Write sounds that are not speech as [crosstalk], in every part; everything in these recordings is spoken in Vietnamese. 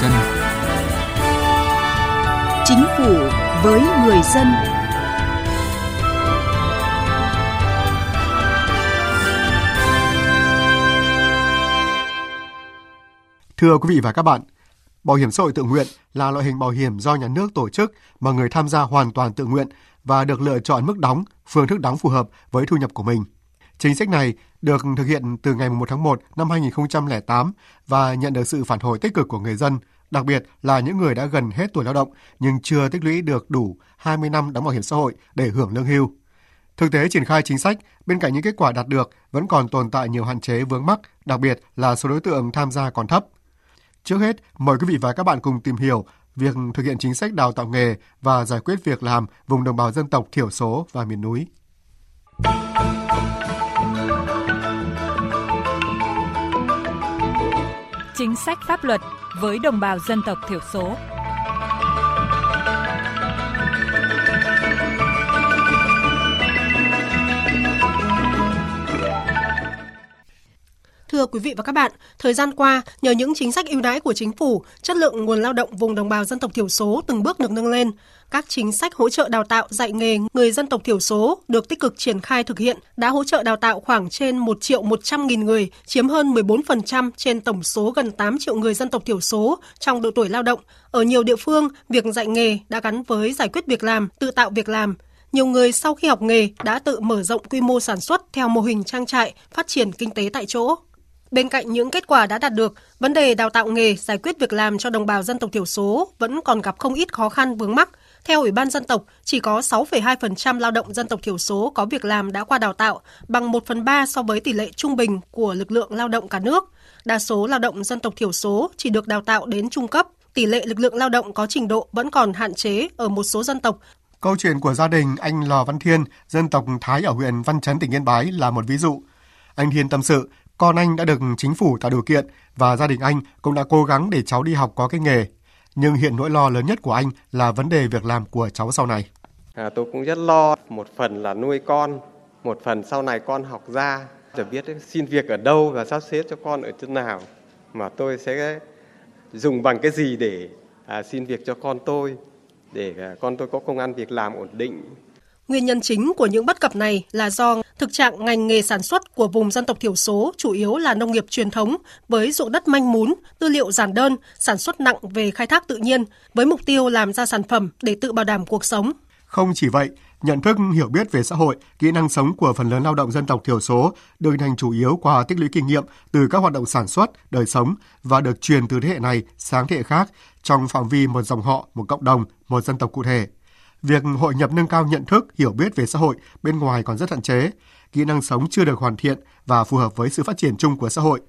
dân. Chính phủ với người dân. Thưa quý vị và các bạn, Bảo hiểm xã hội tự nguyện là loại hình bảo hiểm do nhà nước tổ chức mà người tham gia hoàn toàn tự nguyện và được lựa chọn mức đóng, phương thức đóng phù hợp với thu nhập của mình. Chính sách này được thực hiện từ ngày 1 tháng 1 năm 2008 và nhận được sự phản hồi tích cực của người dân, đặc biệt là những người đã gần hết tuổi lao động nhưng chưa tích lũy được đủ 20 năm đóng bảo hiểm xã hội để hưởng lương hưu. Thực tế triển khai chính sách, bên cạnh những kết quả đạt được, vẫn còn tồn tại nhiều hạn chế vướng mắc, đặc biệt là số đối tượng tham gia còn thấp. Trước hết, mời quý vị và các bạn cùng tìm hiểu việc thực hiện chính sách đào tạo nghề và giải quyết việc làm vùng đồng bào dân tộc thiểu số và miền núi. Chính sách pháp luật với đồng bào dân tộc thiểu số. Thưa quý vị và các bạn, thời gian qua, nhờ những chính sách ưu đãi của chính phủ, chất lượng nguồn lao động vùng đồng bào dân tộc thiểu số từng bước được nâng lên. Các chính sách hỗ trợ đào tạo dạy nghề người dân tộc thiểu số được tích cực triển khai thực hiện đã hỗ trợ đào tạo khoảng trên 1 triệu 100 nghìn người, chiếm hơn 14% trên tổng số gần 8 triệu người dân tộc thiểu số trong độ tuổi lao động. Ở nhiều địa phương, việc dạy nghề đã gắn với giải quyết việc làm, tự tạo việc làm, nhiều người sau khi học nghề đã tự mở rộng quy mô sản xuất theo mô hình trang trại, phát triển kinh tế tại chỗ. Bên cạnh những kết quả đã đạt được, vấn đề đào tạo nghề, giải quyết việc làm cho đồng bào dân tộc thiểu số vẫn còn gặp không ít khó khăn vướng mắc. Theo Ủy ban dân tộc, chỉ có 6,2% lao động dân tộc thiểu số có việc làm đã qua đào tạo, bằng 1 phần 3 so với tỷ lệ trung bình của lực lượng lao động cả nước. Đa số lao động dân tộc thiểu số chỉ được đào tạo đến trung cấp, tỷ lệ lực lượng lao động có trình độ vẫn còn hạn chế ở một số dân tộc. Câu chuyện của gia đình anh Lò Văn Thiên, dân tộc Thái ở huyện Văn Chấn, tỉnh Yên Bái là một ví dụ. Anh Thiên tâm sự, con anh đã được chính phủ tạo điều kiện và gia đình anh cũng đã cố gắng để cháu đi học có cái nghề. Nhưng hiện nỗi lo lớn nhất của anh là vấn đề việc làm của cháu sau này. À, tôi cũng rất lo, một phần là nuôi con, một phần sau này con học ra, để biết xin việc ở đâu và sắp xếp cho con ở chỗ nào. Mà tôi sẽ dùng bằng cái gì để à, xin việc cho con tôi, để à, con tôi có công ăn việc làm ổn định, Nguyên nhân chính của những bất cập này là do thực trạng ngành nghề sản xuất của vùng dân tộc thiểu số chủ yếu là nông nghiệp truyền thống với ruộng đất manh mún, tư liệu giản đơn, sản xuất nặng về khai thác tự nhiên với mục tiêu làm ra sản phẩm để tự bảo đảm cuộc sống. Không chỉ vậy, nhận thức hiểu biết về xã hội, kỹ năng sống của phần lớn lao động dân tộc thiểu số được hình thành chủ yếu qua tích lũy kinh nghiệm từ các hoạt động sản xuất, đời sống và được truyền từ thế hệ này sang thế hệ khác trong phạm vi một dòng họ, một cộng đồng, một dân tộc cụ thể việc hội nhập nâng cao nhận thức, hiểu biết về xã hội bên ngoài còn rất hạn chế, kỹ năng sống chưa được hoàn thiện và phù hợp với sự phát triển chung của xã hội.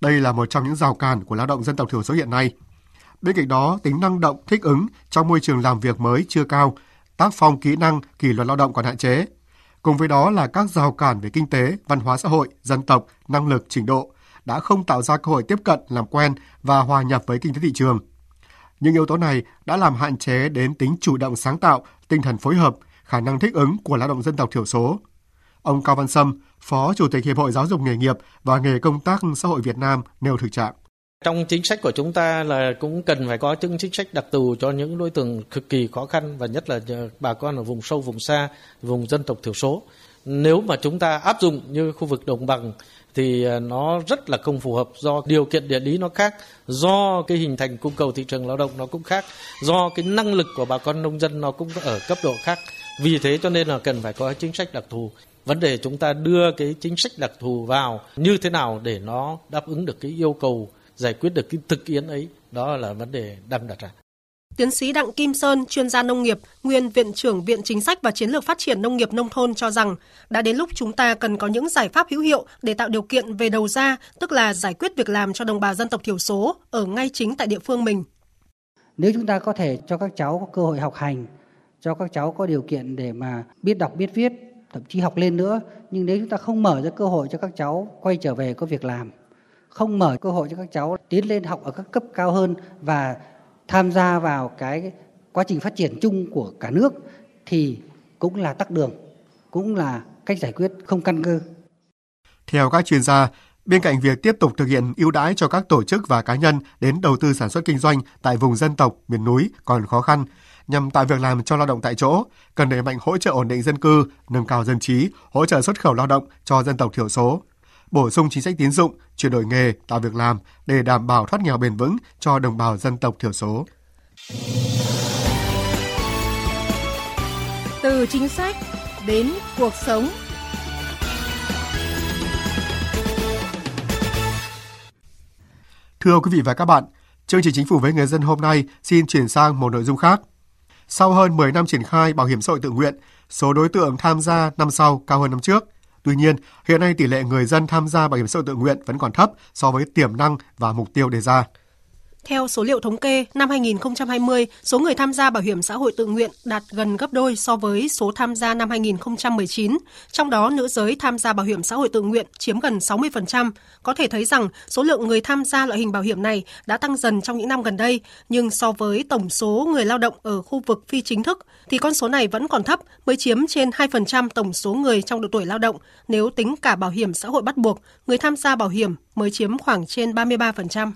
Đây là một trong những rào cản của lao động dân tộc thiểu số hiện nay. Bên cạnh đó, tính năng động, thích ứng trong môi trường làm việc mới chưa cao, tác phong kỹ năng, kỷ luật lao động còn hạn chế. Cùng với đó là các rào cản về kinh tế, văn hóa xã hội, dân tộc, năng lực, trình độ đã không tạo ra cơ hội tiếp cận, làm quen và hòa nhập với kinh tế thị trường. Những yếu tố này đã làm hạn chế đến tính chủ động sáng tạo, tinh thần phối hợp, khả năng thích ứng của lao động dân tộc thiểu số. Ông Cao Văn Sâm, Phó Chủ tịch Hiệp hội Giáo dục nghề nghiệp và nghề công tác xã hội Việt Nam nêu thực trạng. Trong chính sách của chúng ta là cũng cần phải có những chính sách đặc thù cho những đối tượng cực kỳ khó khăn và nhất là bà con ở vùng sâu, vùng xa, vùng dân tộc thiểu số. Nếu mà chúng ta áp dụng như khu vực đồng bằng thì à, nó rất là không phù hợp do điều kiện địa lý nó khác, do cái hình thành cung cầu thị trường lao động nó cũng khác, do cái năng lực của bà con nông dân nó cũng ở cấp độ khác. Vì thế cho nên là cần phải có chính sách đặc thù. Vấn đề chúng ta đưa cái chính sách đặc thù vào như thế nào để nó đáp ứng được cái yêu cầu giải quyết được cái thực tiễn ấy, đó là vấn đề đang đặt ra. Tiến sĩ Đặng Kim Sơn, chuyên gia nông nghiệp, nguyên Viện trưởng Viện Chính sách và Chiến lược Phát triển Nông nghiệp Nông thôn cho rằng đã đến lúc chúng ta cần có những giải pháp hữu hiệu để tạo điều kiện về đầu ra, tức là giải quyết việc làm cho đồng bào dân tộc thiểu số ở ngay chính tại địa phương mình. Nếu chúng ta có thể cho các cháu có cơ hội học hành, cho các cháu có điều kiện để mà biết đọc biết viết, thậm chí học lên nữa, nhưng nếu chúng ta không mở ra cơ hội cho các cháu quay trở về có việc làm, không mở cơ hội cho các cháu tiến lên học ở các cấp cao hơn và tham gia vào cái quá trình phát triển chung của cả nước thì cũng là tắc đường, cũng là cách giải quyết không căn cơ. Theo các chuyên gia, Bên cạnh việc tiếp tục thực hiện ưu đãi cho các tổ chức và cá nhân đến đầu tư sản xuất kinh doanh tại vùng dân tộc, miền núi còn khó khăn, nhằm tạo việc làm cho lao động tại chỗ, cần đẩy mạnh hỗ trợ ổn định dân cư, nâng cao dân trí, hỗ trợ xuất khẩu lao động cho dân tộc thiểu số, bổ sung chính sách tín dụng, chuyển đổi nghề, tạo việc làm để đảm bảo thoát nghèo bền vững cho đồng bào dân tộc thiểu số. Từ chính sách đến cuộc sống. Thưa quý vị và các bạn, chương trình Chính phủ với người dân hôm nay xin chuyển sang một nội dung khác. Sau hơn 10 năm triển khai bảo hiểm xã hội tự nguyện, số đối tượng tham gia năm sau cao hơn năm trước. Tuy nhiên, hiện nay tỷ lệ người dân tham gia bảo hiểm xã hội tự nguyện vẫn còn thấp so với tiềm năng và mục tiêu đề ra. Theo số liệu thống kê, năm 2020, số người tham gia bảo hiểm xã hội tự nguyện đạt gần gấp đôi so với số tham gia năm 2019. Trong đó, nữ giới tham gia bảo hiểm xã hội tự nguyện chiếm gần 60%. Có thể thấy rằng số lượng người tham gia loại hình bảo hiểm này đã tăng dần trong những năm gần đây, nhưng so với tổng số người lao động ở khu vực phi chính thức, thì con số này vẫn còn thấp, mới chiếm trên 2% tổng số người trong độ tuổi lao động. Nếu tính cả bảo hiểm xã hội bắt buộc, người tham gia bảo hiểm mới chiếm khoảng trên 33%.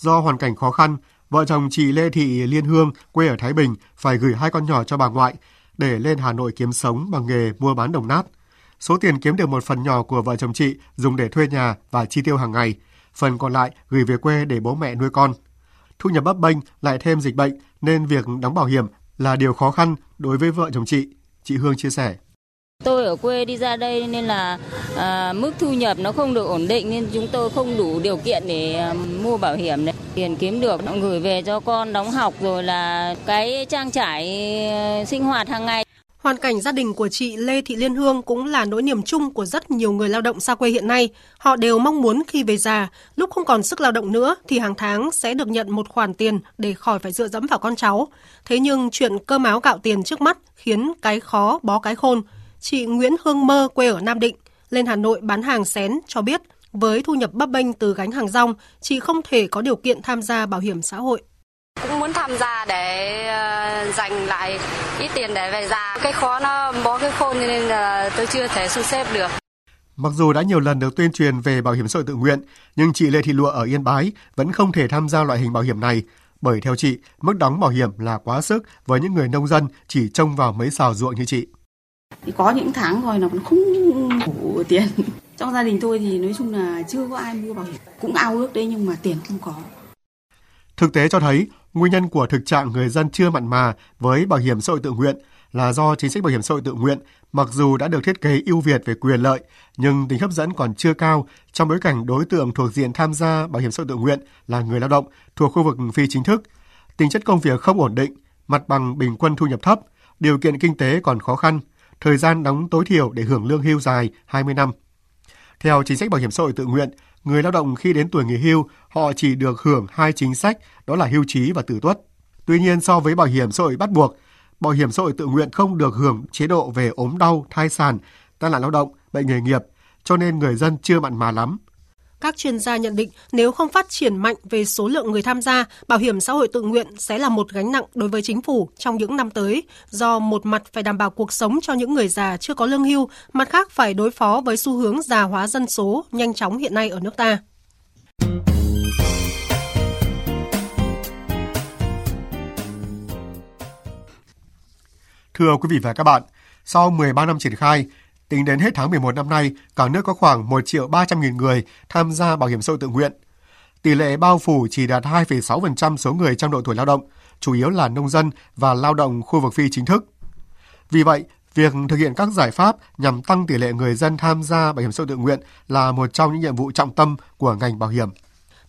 Do hoàn cảnh khó khăn, vợ chồng chị Lê Thị Liên Hương quê ở Thái Bình phải gửi hai con nhỏ cho bà ngoại để lên Hà Nội kiếm sống bằng nghề mua bán đồng nát. Số tiền kiếm được một phần nhỏ của vợ chồng chị dùng để thuê nhà và chi tiêu hàng ngày, phần còn lại gửi về quê để bố mẹ nuôi con. Thu nhập bấp bênh lại thêm dịch bệnh nên việc đóng bảo hiểm là điều khó khăn đối với vợ chồng chị. Chị Hương chia sẻ. Tôi ở quê đi ra đây nên là à, mức thu nhập nó không được ổn định nên chúng tôi không đủ điều kiện để à, mua bảo hiểm này. Tiền kiếm được gửi về cho con đóng học rồi là cái trang trải à, sinh hoạt hàng ngày. Hoàn cảnh gia đình của chị Lê Thị Liên Hương cũng là nỗi niềm chung của rất nhiều người lao động xa quê hiện nay. Họ đều mong muốn khi về già, lúc không còn sức lao động nữa thì hàng tháng sẽ được nhận một khoản tiền để khỏi phải dựa dẫm vào con cháu. Thế nhưng chuyện cơm áo gạo tiền trước mắt khiến cái khó bó cái khôn chị Nguyễn Hương Mơ quê ở Nam Định lên Hà Nội bán hàng xén cho biết với thu nhập bấp bênh từ gánh hàng rong, chị không thể có điều kiện tham gia bảo hiểm xã hội. Cũng muốn tham gia để ờ, dành lại ít tiền để về già. Cái khó nó bó cái khôn nên là tôi chưa thể thu xếp được. Mặc dù đã nhiều lần được tuyên truyền về bảo hiểm xã hội tự nguyện, nhưng chị Lê Thị Lụa ở Yên Bái vẫn không thể tham gia loại hình bảo hiểm này bởi theo chị, mức đóng bảo hiểm là quá sức với những người nông dân chỉ trông vào mấy xào ruộng như chị thì có những tháng rồi nó còn không đủ tiền. [laughs] Trong gia đình tôi thì nói chung là chưa có ai mua bảo hiểm. Cũng ao ước đấy nhưng mà tiền không có. Thực tế cho thấy, nguyên nhân của thực trạng người dân chưa mặn mà với bảo hiểm xã hội tự nguyện là do chính sách bảo hiểm xã hội tự nguyện, mặc dù đã được thiết kế ưu việt về quyền lợi, nhưng tính hấp dẫn còn chưa cao trong bối cảnh đối tượng thuộc diện tham gia bảo hiểm xã hội tự nguyện là người lao động thuộc khu vực phi chính thức. Tính chất công việc không ổn định, mặt bằng bình quân thu nhập thấp, điều kiện kinh tế còn khó khăn thời gian đóng tối thiểu để hưởng lương hưu dài 20 năm. Theo chính sách bảo hiểm xã hội tự nguyện, người lao động khi đến tuổi nghỉ hưu, họ chỉ được hưởng hai chính sách, đó là hưu trí và tử tuất. Tuy nhiên so với bảo hiểm xã hội bắt buộc, bảo hiểm xã hội tự nguyện không được hưởng chế độ về ốm đau, thai sản, tai nạn lao động, bệnh nghề nghiệp, cho nên người dân chưa mặn mà lắm. Các chuyên gia nhận định nếu không phát triển mạnh về số lượng người tham gia, bảo hiểm xã hội tự nguyện sẽ là một gánh nặng đối với chính phủ trong những năm tới, do một mặt phải đảm bảo cuộc sống cho những người già chưa có lương hưu, mặt khác phải đối phó với xu hướng già hóa dân số nhanh chóng hiện nay ở nước ta. Thưa quý vị và các bạn, sau 13 năm triển khai, Tính đến hết tháng 11 năm nay, cả nước có khoảng 1 triệu 300 nghìn người tham gia bảo hiểm xã hội tự nguyện. Tỷ lệ bao phủ chỉ đạt 2,6% số người trong độ tuổi lao động, chủ yếu là nông dân và lao động khu vực phi chính thức. Vì vậy, việc thực hiện các giải pháp nhằm tăng tỷ lệ người dân tham gia bảo hiểm xã hội tự nguyện là một trong những nhiệm vụ trọng tâm của ngành bảo hiểm.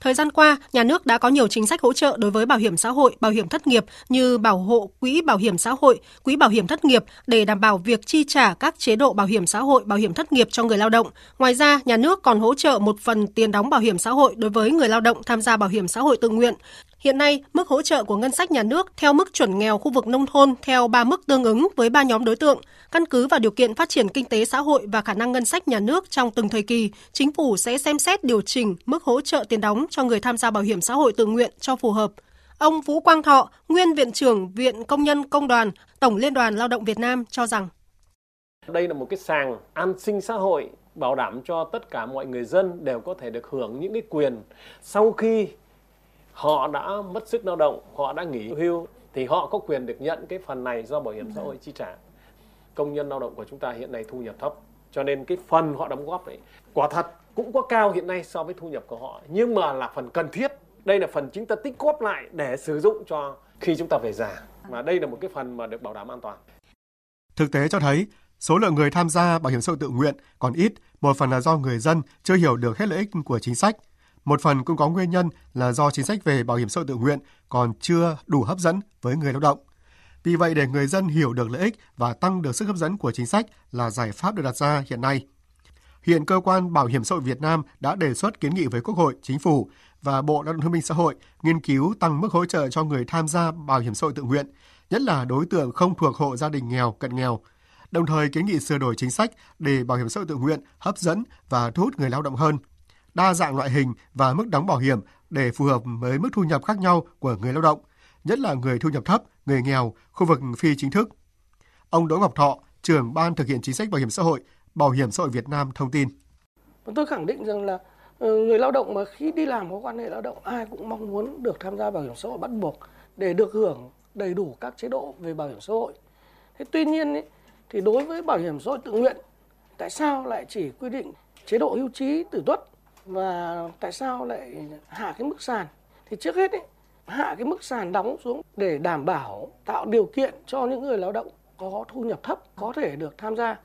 Thời gian qua, nhà nước đã có nhiều chính sách hỗ trợ đối với bảo hiểm xã hội, bảo hiểm thất nghiệp như bảo hộ quỹ bảo hiểm xã hội, quỹ bảo hiểm thất nghiệp để đảm bảo việc chi trả các chế độ bảo hiểm xã hội, bảo hiểm thất nghiệp cho người lao động. Ngoài ra, nhà nước còn hỗ trợ một phần tiền đóng bảo hiểm xã hội đối với người lao động tham gia bảo hiểm xã hội tự nguyện. Hiện nay, mức hỗ trợ của ngân sách nhà nước theo mức chuẩn nghèo khu vực nông thôn theo 3 mức tương ứng với 3 nhóm đối tượng. Căn cứ vào điều kiện phát triển kinh tế xã hội và khả năng ngân sách nhà nước trong từng thời kỳ, chính phủ sẽ xem xét điều chỉnh mức hỗ trợ tiền đóng cho người tham gia bảo hiểm xã hội tự nguyện cho phù hợp. Ông Vũ Quang Thọ, nguyên viện trưởng Viện Công nhân Công đoàn, Tổng Liên đoàn Lao động Việt Nam cho rằng đây là một cái sàng an sinh xã hội bảo đảm cho tất cả mọi người dân đều có thể được hưởng những cái quyền sau khi họ đã mất sức lao động, họ đã nghỉ hưu thì họ có quyền được nhận cái phần này do bảo hiểm xã hội chi trả. Công nhân lao động của chúng ta hiện nay thu nhập thấp, cho nên cái phần họ đóng góp ấy quả thật cũng có cao hiện nay so với thu nhập của họ, nhưng mà là phần cần thiết. Đây là phần chúng ta tích góp lại để sử dụng cho khi chúng ta về già. Mà đây là một cái phần mà được bảo đảm an toàn. Thực tế cho thấy, số lượng người tham gia bảo hiểm xã hội tự nguyện còn ít, một phần là do người dân chưa hiểu được hết lợi ích của chính sách. Một phần cũng có nguyên nhân là do chính sách về bảo hiểm xã hội tự nguyện còn chưa đủ hấp dẫn với người lao động. Vì vậy để người dân hiểu được lợi ích và tăng được sức hấp dẫn của chính sách là giải pháp được đặt ra hiện nay. Hiện cơ quan Bảo hiểm xã hội Việt Nam đã đề xuất kiến nghị với Quốc hội, Chính phủ và Bộ Lao động Thương binh Xã hội nghiên cứu tăng mức hỗ trợ cho người tham gia bảo hiểm xã hội tự nguyện, nhất là đối tượng không thuộc hộ gia đình nghèo, cận nghèo. Đồng thời kiến nghị sửa đổi chính sách để bảo hiểm xã hội tự nguyện hấp dẫn và thu hút người lao động hơn, đa dạng loại hình và mức đóng bảo hiểm để phù hợp với mức thu nhập khác nhau của người lao động, nhất là người thu nhập thấp, người nghèo, khu vực phi chính thức. Ông Đỗ Ngọc Thọ, trưởng ban thực hiện chính sách bảo hiểm xã hội, Bảo hiểm xã hội Việt Nam thông tin. Tôi khẳng định rằng là ờ, người lao động mà khi đi làm có quan hệ lao động ai cũng mong muốn được tham gia bảo hiểm xã hội bắt buộc để được hưởng đầy đủ các chế độ về bảo hiểm xã hội. Thế tuy nhiên ý, thì đối với bảo hiểm xã hội tự nguyện tại sao lại chỉ quy định chế độ hưu trí tử tuất và tại sao lại hạ cái mức sàn thì trước hết ý, hạ cái mức sàn đóng xuống để đảm bảo tạo điều kiện cho những người lao động có thu nhập thấp có thể được tham gia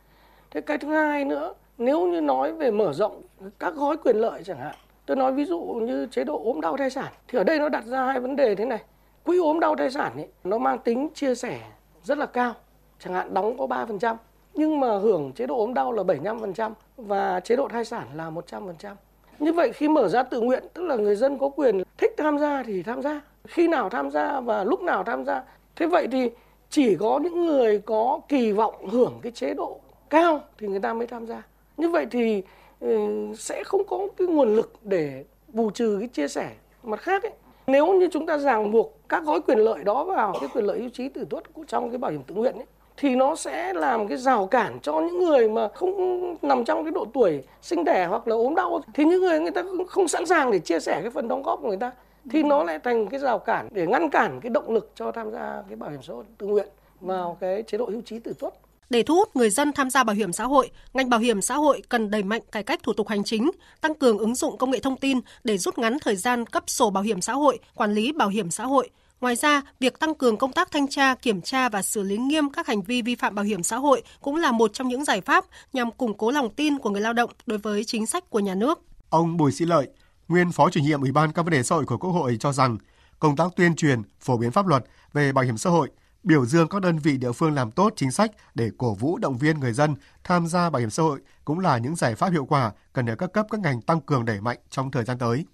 thế cái thứ hai nữa nếu như nói về mở rộng các gói quyền lợi chẳng hạn tôi nói ví dụ như chế độ ốm đau thai sản thì ở đây nó đặt ra hai vấn đề thế này quỹ ốm đau thai sản ấy, nó mang tính chia sẻ rất là cao chẳng hạn đóng có 3% nhưng mà hưởng chế độ ốm đau là 75% và chế độ thai sản là 100%. Như vậy khi mở ra tự nguyện tức là người dân có quyền thích tham gia thì tham gia, khi nào tham gia và lúc nào tham gia. Thế vậy thì chỉ có những người có kỳ vọng hưởng cái chế độ cao thì người ta mới tham gia. Như vậy thì ừ, sẽ không có cái nguồn lực để bù trừ cái chia sẻ. Mặt khác ấy, nếu như chúng ta ràng buộc các gói quyền lợi đó vào cái quyền lợi hưu trí tử tuất của trong cái bảo hiểm tự nguyện ấy, thì nó sẽ làm cái rào cản cho những người mà không nằm trong cái độ tuổi sinh đẻ hoặc là ốm đau thì những người người ta không sẵn sàng để chia sẻ cái phần đóng góp của người ta thì nó lại thành cái rào cản để ngăn cản cái động lực cho tham gia cái bảo hiểm xã hội tự nguyện vào cái chế độ hưu trí tử tuất để thu hút người dân tham gia bảo hiểm xã hội, ngành bảo hiểm xã hội cần đẩy mạnh cải cách thủ tục hành chính, tăng cường ứng dụng công nghệ thông tin để rút ngắn thời gian cấp sổ bảo hiểm xã hội, quản lý bảo hiểm xã hội. Ngoài ra, việc tăng cường công tác thanh tra, kiểm tra và xử lý nghiêm các hành vi vi phạm bảo hiểm xã hội cũng là một trong những giải pháp nhằm củng cố lòng tin của người lao động đối với chính sách của nhà nước. Ông Bùi Sĩ Lợi, nguyên Phó chủ nhiệm Ủy ban các vấn đề xã hội của Quốc hội cho rằng, công tác tuyên truyền, phổ biến pháp luật về bảo hiểm xã hội – biểu dương các đơn vị địa phương làm tốt chính sách để cổ vũ, động viên người dân tham gia bảo hiểm xã hội cũng là những giải pháp hiệu quả cần được các cấp, các ngành tăng cường đẩy mạnh trong thời gian tới.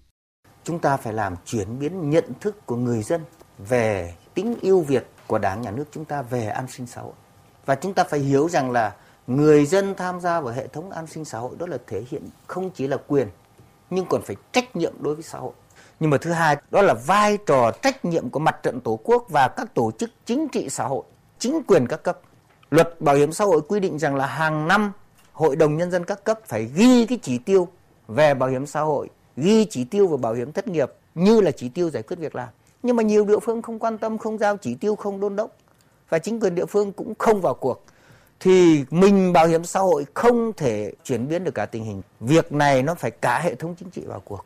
Chúng ta phải làm chuyển biến nhận thức của người dân về tính yêu Việt của Đảng, nhà nước chúng ta về an sinh xã hội. Và chúng ta phải hiểu rằng là người dân tham gia vào hệ thống an sinh xã hội đó là thể hiện không chỉ là quyền, nhưng còn phải trách nhiệm đối với xã hội nhưng mà thứ hai, đó là vai trò trách nhiệm của mặt trận tổ quốc và các tổ chức chính trị xã hội, chính quyền các cấp. Luật bảo hiểm xã hội quy định rằng là hàng năm hội đồng nhân dân các cấp phải ghi cái chỉ tiêu về bảo hiểm xã hội, ghi chỉ tiêu về bảo hiểm thất nghiệp như là chỉ tiêu giải quyết việc làm. Nhưng mà nhiều địa phương không quan tâm, không giao chỉ tiêu, không đôn đốc và chính quyền địa phương cũng không vào cuộc. Thì mình bảo hiểm xã hội không thể chuyển biến được cả tình hình. Việc này nó phải cả hệ thống chính trị vào cuộc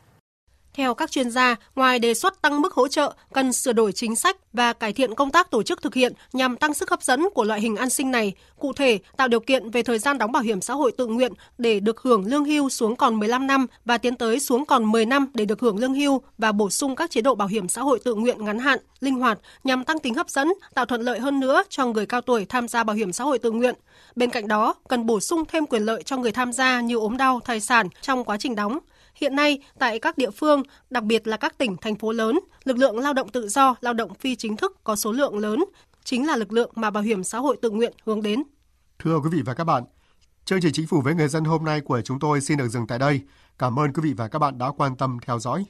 theo các chuyên gia, ngoài đề xuất tăng mức hỗ trợ, cần sửa đổi chính sách và cải thiện công tác tổ chức thực hiện nhằm tăng sức hấp dẫn của loại hình an sinh này. Cụ thể, tạo điều kiện về thời gian đóng bảo hiểm xã hội tự nguyện để được hưởng lương hưu xuống còn 15 năm và tiến tới xuống còn 10 năm để được hưởng lương hưu và bổ sung các chế độ bảo hiểm xã hội tự nguyện ngắn hạn, linh hoạt nhằm tăng tính hấp dẫn, tạo thuận lợi hơn nữa cho người cao tuổi tham gia bảo hiểm xã hội tự nguyện. Bên cạnh đó, cần bổ sung thêm quyền lợi cho người tham gia như ốm đau, thai sản trong quá trình đóng Hiện nay, tại các địa phương, đặc biệt là các tỉnh, thành phố lớn, lực lượng lao động tự do, lao động phi chính thức có số lượng lớn, chính là lực lượng mà Bảo hiểm xã hội tự nguyện hướng đến. Thưa quý vị và các bạn, chương trình Chính phủ với người dân hôm nay của chúng tôi xin được dừng tại đây. Cảm ơn quý vị và các bạn đã quan tâm theo dõi.